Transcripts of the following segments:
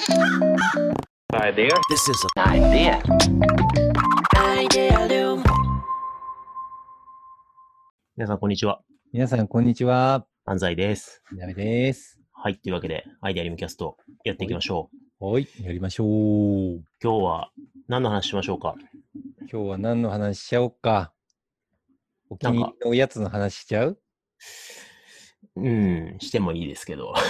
Idea. This is an idea. Idea 皆さん、こんにちは。皆さん、こんにちは。安西です。みなみです。はい。というわけで、アイデアリムキャストやっていきましょう。はい、やりましょう。今日は何の話しましょうか？今日は何の話しちゃおうか？お気に入りのおやつの話しちゃう？うん、してもいいですけど。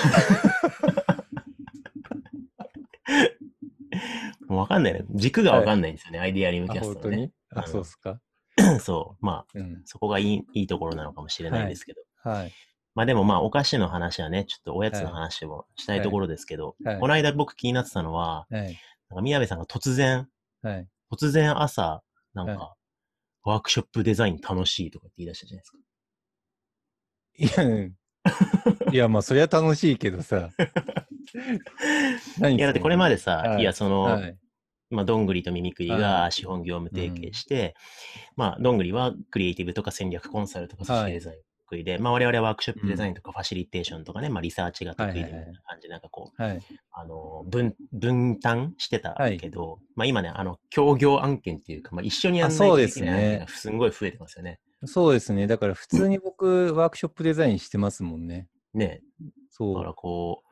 もうわかんないね。軸がわかんないんですよね、アイデアリムあ、キャストのね本当に？あ、うんそうっすか？そう。まあ、うん。そこがいいいいところなのかもしれないですけど。はい。まあでもまあ、お菓子の話はね、ちょっとおやつの話もしたいところですけど、はいはいこの間僕気になってたのは、はい。なんか宮部さんが突然、はい。突然朝、なんか、はワークショップデザイン楽しいとかって言い出したじゃないですか。いや、うんいや、まあ、そりゃ楽しいけどさ。何いや、だってこれまで、でさ、はいい、や、その、はい。まあ、どんぐりとミミクリはが資本業務提携して、まあ、どんぐりはクリエイティブとか戦略コンサルとか組織デザインが得意で、まあ、我々はワークショップデザインとかファシリテーションとかね、まあ、リサーチが得意でみたいな感じで、なんかこう、はい。あの、分、分担してたけど、まあ、今ね、あの、協業案件っていうか、まあ、一緒にやんないあそうといですねけないがすんごい増えてますよね。そうですね。だから、普通に僕、ワークショップデザインしてますもんね。ねだからそう。こう、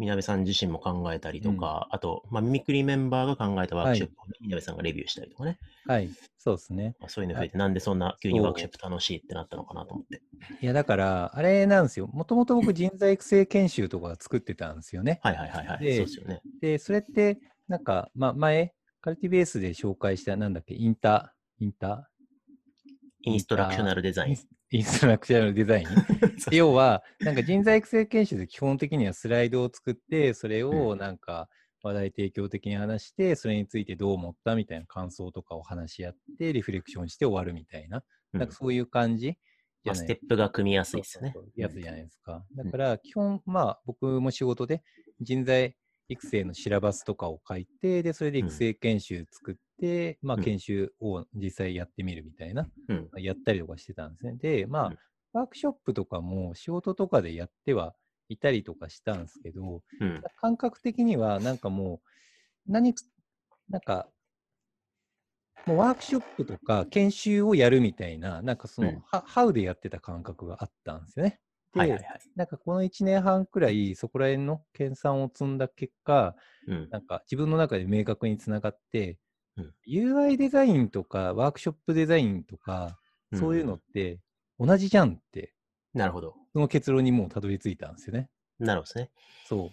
みなべさん自身も考えたりとか、あと、まあ、ミミクリメンバーが考えたワークショップをね、みなべさんがレビューしたりとかね、はい。そうですね。まあ、そういうの増えて、なんでそんな急にワークショップ楽しいってなったのかなと思って。いや、だから、あれなんですよ。もともと僕、人材育成研修とか作ってたんですよね。はいはいはいはい。でそうですよね。で、それって、なんか、まあ、前、カルティベースで紹介した、なんだっけ、インター、インタインストラクショナルデザーイン。インストラクショナルデザイン？要は、なんか人材育成研修で基本的にはスライドを作って、それをなんか話題提供的に話して、それについてどう思ったみたいな感想とかを話し合って、リフレクションして終わるみたいな、うん。なんかそういう感じじまあ、ゃステップが組みやすいですよね。そうそう。そう。やつじゃないですか。だから、基本、まあ、僕も仕事で人材育成のシラバスとかを書いて、で、それで育成研修作って、まあ、うん研修を実際やってみるみたいな、うん。やったりとかしてたんですね。で、まあ、うんワークショップとかも仕事とかでやってはいたりとかしたんですけど、うん。感覚的には、なんかもう、何、なんか、もうワークショップとか研修をやるみたいな、なんかその、うんハハウでやってた感覚があったんですよね。で、はいはいはい。なんかこの1年半くらい、そこら辺の研鑽を積んだ結果、うん。なんか自分の中で明確につながって、うん UI デザインとかワークショップデザインとか、そういうのって同じじゃんって、なるほど。その結論にもうたどり着いたんですよね。なるほどですね。そう。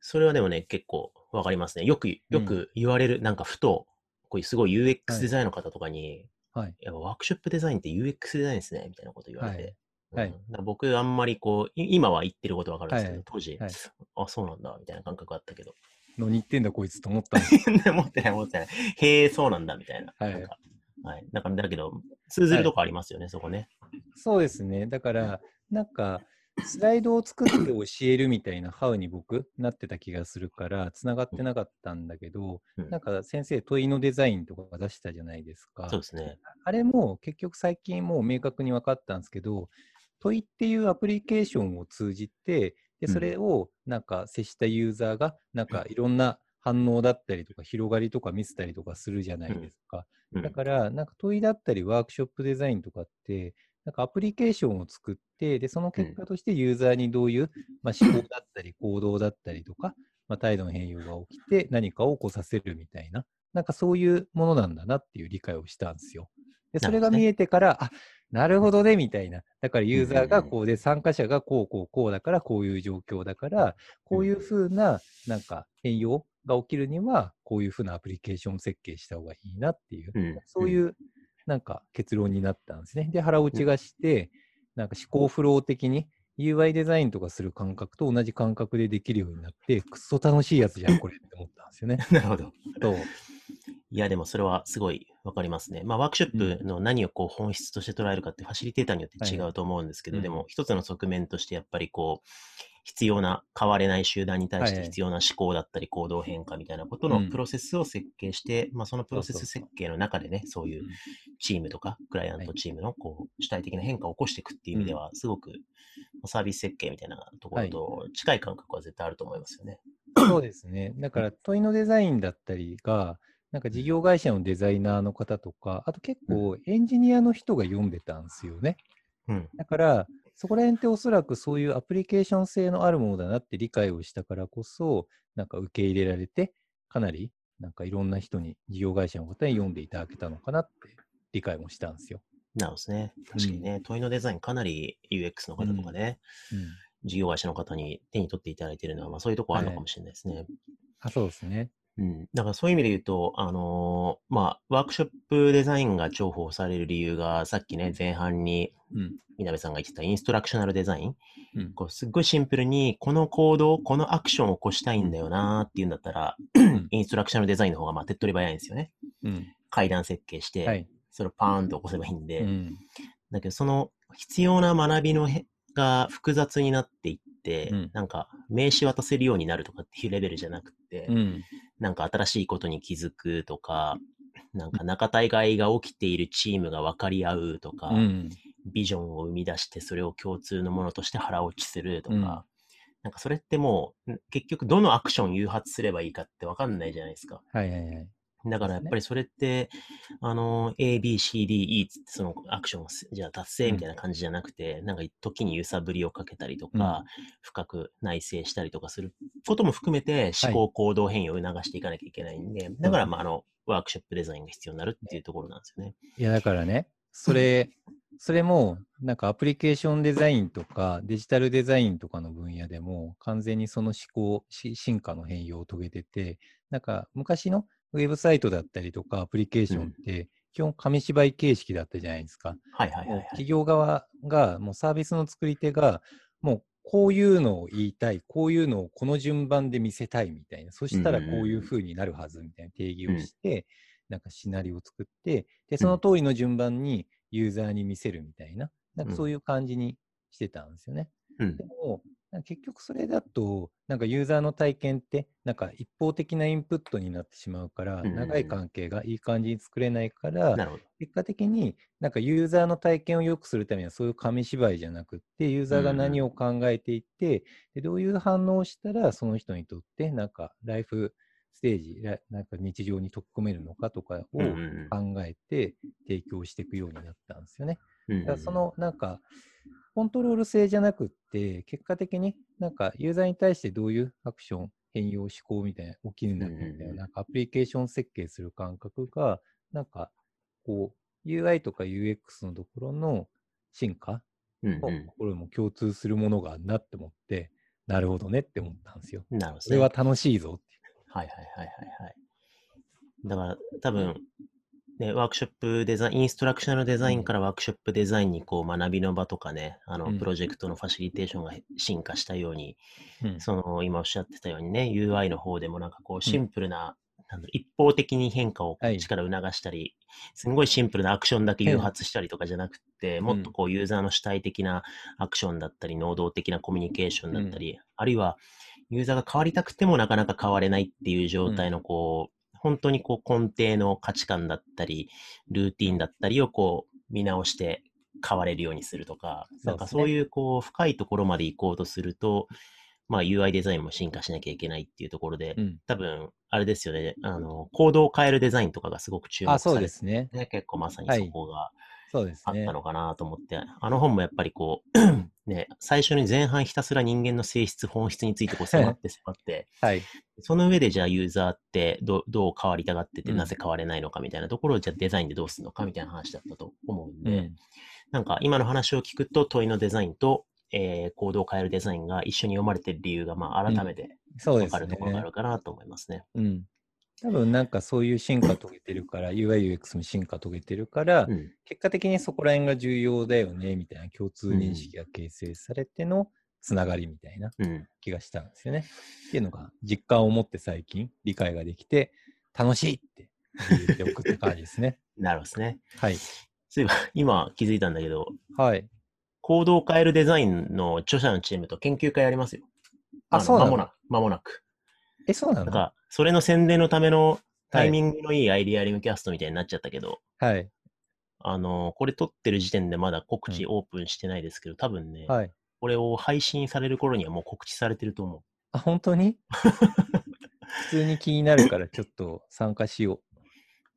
それはでもね、結構わかりますね。よく、よく言われる、なんかふと、こういうすごい UX はいデザインの方とかに、はい。やっぱワークショップデザインって UX デザインですね、みたいなこと言われて。はいはい僕、あんまりこう、い今は言ってることわかるんですけど、はい当時、はいあ、そうなんだ、みたいな感覚あったけど。何言ってんだこいつと思ったん です。持ってない、持ってない。へえ、そうなんだ、みたいな。はいなんかはい。だから、だけど、通ずるとこありますよね、そこね。そうですね。だから、なんか、スライドを作って教えるみたいなハウに僕なってた気がするから、つながってなかったんだけど、うんなんか先生問いのデザインとか出したじゃないですか。そうですね。あれも結局最近もう明確に分かったんですけど、問いっていうアプリケーションを通じて、でうん。それをなんか接したユーザーが、なんかいろんな反応だったりとか、広がりとか見せたりとかするじゃないですか。うん。だから、なんか問いだったりワークショップデザインとかって、なんかアプリケーションを作って、で、その結果としてユーザーにどういう、まあ、思考だったり行動だったりとか、まあ、態度の変容が起きて何かを起こさせるみたいな、なんかそういうものなんだなっていう理解をしたんですよ。で、それが見えてから、あ、なるほどね、みたいな。だからユーザーがこうで、参加者がこうこうこうだから、こういう状況だから、こういうふうな、なんか変容が起きるには、こういうふうなアプリケーション設計した方がいいなっていう、うんそういうなんか結論になったんですね。で、腹落ちがして、なんか思考フロー的に UI デザインとかする感覚と同じ感覚でできるようになって、くっそ楽しいやつじゃん、これって思ったんですよね。なるほど。そう。いや、でもそれはすごいわかりますね。まあ、ワークショップの何をこう本質として捉えるかってファシリテーターによって違うと思うんですけど、はいでも一つの側面としてやっぱりこう、必要な変われない集団に対してはい必要な思考だったり行動変化みたいなことうん。のプロセスを設計して、まあそのプロセス設計の中でね、そういうチームとかクライアントチームのこう主体的な変化を起こしていくっていう意味では、すごくサービス設計みたいなところと近い感覚は絶対あると思いますよね。そうですね。だから問いのデザインだったりが、なんか事業会社のデザイナーの方とか、あと結構エンジニアの人が読んでたんですよね。うん。だから、そこら辺っておそらくそういうアプリケーション性のあるものだなって理解をしたからこそ、なんか受け入れられて、かなりなんかいろんな人に、事業会社の方に読んでいただけたのかなって理解もしたんですよ。なるほどですね。確かにね、問いのデザインかなり UX の方とかね、うん。事業会社の方に手に取っていただいているのは、まあそういうところあるのかもしれないですね。あ、そうですね。うん。だからそういう意味で言うと、あのーまあ、ワークショップデザインが重宝される理由が、さっきね、前半にうん。みなべさんが言ってたインストラクショナルデザイン。うん。こうすっごいシンプルに、この行動、このアクションを起こしたいんだよなーっていうんだったら、ん インストラクショナルデザインの方がまあ手っ取り早いんですよね。うん。階段設計して、はい。それをパーンと起こせばいいんで、うん。だけどその必要な学びのへが複雑になっていって、うんなんか名刺渡せるようになるとかっていうレベルじゃなくて、うん。なんか新しいことに気づくとか、なんか仲違いが起きているチームが分かり合うとか、うん。ビジョンを生み出してそれを共通のものとして腹落ちするとか、うんなんかそれってもう、ん結局どのアクション誘発すればいいかって分かんないじゃないですか。はいはいはい。だからやっぱりそれって、あの、A, B, C, D, E つってそのアクションをすじゃあ達成みたいな感じじゃなくて、なんか時に揺さぶりをかけたりとか、深く内省したりとかすることも含めて思考行動変容を促していかなきゃいけないんで、だからまああの、ワークショップデザインが必要になるっていうところなんですよね。いや、だからね、それ、それも、なんかアプリケーションデザインとかデジタルデザインとかの分野でも、完全にその思考、し進化の変容を遂げてて、なんか昔のウェブサイトだったりとかアプリケーションって、基本紙芝居形式だったじゃないですか。はいはいはい。企業側が、もうサービスの作り手が、もうこういうのを言いたい、こういうのをこの順番で見せたいみたいな、そしたらこういう風になるはずみたいな定義をして、なんかシナリオを作って、で、その通りの順番にユーザーに見せるみたいな、なんかそういう感じにしてたんですよね。うんでも、結局それだと、なんかユーザーの体験って、なんか一方的なインプットになってしまうから、長い関係がいい感じに作れないから。結果的になんかユーザーの体験を良くするためにはそういう紙芝居じゃなくってユーザーが何を考えていて、でどういう反応をしたらその人にとってなんかライフステージラなんか日常に溶け込めるのかとかを考えて提供していくようになったんですよね。そのなんかコントロール性じゃなくって結果的になんかユーザーに対してどういうアクション変容思考みたいな起きるんだみたいななんかアプリケーション設計する感覚がなんかこう UI とか UX のところの進化のころにも共通するものがあるなって思って、なるほどねって思ったんですよ。なるほどね。それは楽しいぞってはいはいはいはいはい。だから多分、ね、ワークショップデザイン、インストラクショナルデザインからワークショップデザインにこう学びの場とかね、あの、うん。プロジェクトのファシリテーションが進化したように、いう。うん。その今おっしゃってたようにね、UI の方でもなんかこうシンプルな、なんだろう一方的に変化をこはい。っちから促したり、すんごいシンプルなアクションだけ誘発したりとかじゃなくて、もっとこうユーザーの主体的なアクションだったり、能動的なコミュニケーションだったり、あるいはユーザーが変わりたくてもなかなか変われないっていう状態のこう、本当にこう根底の価値観だったり、ルーティンだったりをこう見直して変われるようにするとか、なんかそういうこう深いところまで行こうとすると、まあ UI デザインも進化しなきゃいけないっていうところで、うん。多分、あれですよね、あの、コードを変えるデザインとかがすごく注目あ、そうされてですね。ね、結構まさにはい。そこがそうですねあった。のかなと思って、あの本もやっぱりこう、ね、最初に前半ひたすら人間の性質、本質についてこう迫って迫って、はい。その上でじゃあユーザーってどどう変わりたがってて、うんなぜ変われないのかみたいなところをじゃあデザインでどうするのかみたいな話だったと思うんで、うん。なんか今の話を聞くと問いのデザインと、えー、コードを変えるデザインが一緒に読まれてる理由が、まあ改めて分かる。ところがあるかなと思いますね。うん。多分なんかそういう進化遂げてるから、UI、UX も進化遂げてるから、うん。結果的にそこら辺が重要だよね、みたいな共通認識が形成されてのつながりみたいなうん。気がしたんですよね。っていうのが実感を持って最近理解ができて、楽しいって言っておくって感じですね。なるほどですね。はい。そういえば、今気づいたんだけど、はい。コードを変えるデザインの著者のチームと研究会やりますよ。あ、のそうなの？間もなく。間もなく。え、そうなの？なんか、それの宣伝のためのタイミングのいいアイディアリムキャストみたいになっちゃったけど、はい。あの、これ撮ってる時点でまだ告知オープンしてないですけど、多分ね、はい。これを配信される頃にはもう告知されてると思あ、本当に？普通に気になるからちょっと参加しよ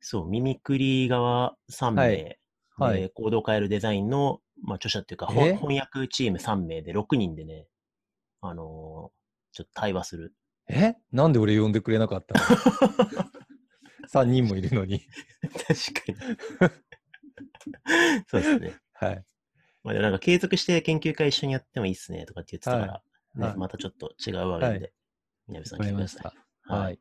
そう、ミミクリ側3名、はい。はい。で、コードを変えるデザインの、まあ、著者っていうか、翻訳チーム3名で6人でね、あのーちょっと対話する。う。え？なんで俺呼んでくれなかったの ?3 人もいるのに。確かに。そうですね。はい。まあ、でもなんか継続して研究会一緒にやってもいいっすねとかって言ってたから、ねはいはいまたちょっと違う場面で、南さんわ来てください。かりました。はい。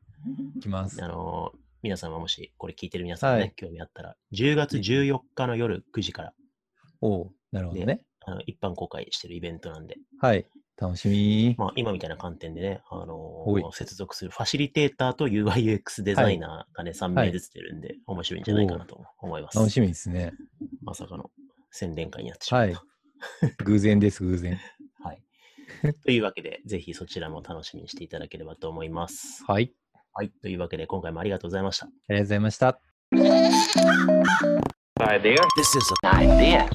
いきます。あのー皆さんももしこれ聞いてる皆さんもね、はい興味あったら、10月14日の夜9時から、おうなるほどね。あの一般公開してるイベントなんで、はい。楽しみ。まあ、今みたいな観点でね、あのー接続するファシリテーターと UIUX デザイナーがね、3名ずつ出るんで、面白いんじゃないかなと思います。楽しみですね。まさかの宣伝会になってしまった。偶然です、偶然。はい。というわけで、ぜひそちらも楽しみにしていただければと思います。はい。はい。というわけで、今回もありがとうございました。ありがとうございました。This is an idea.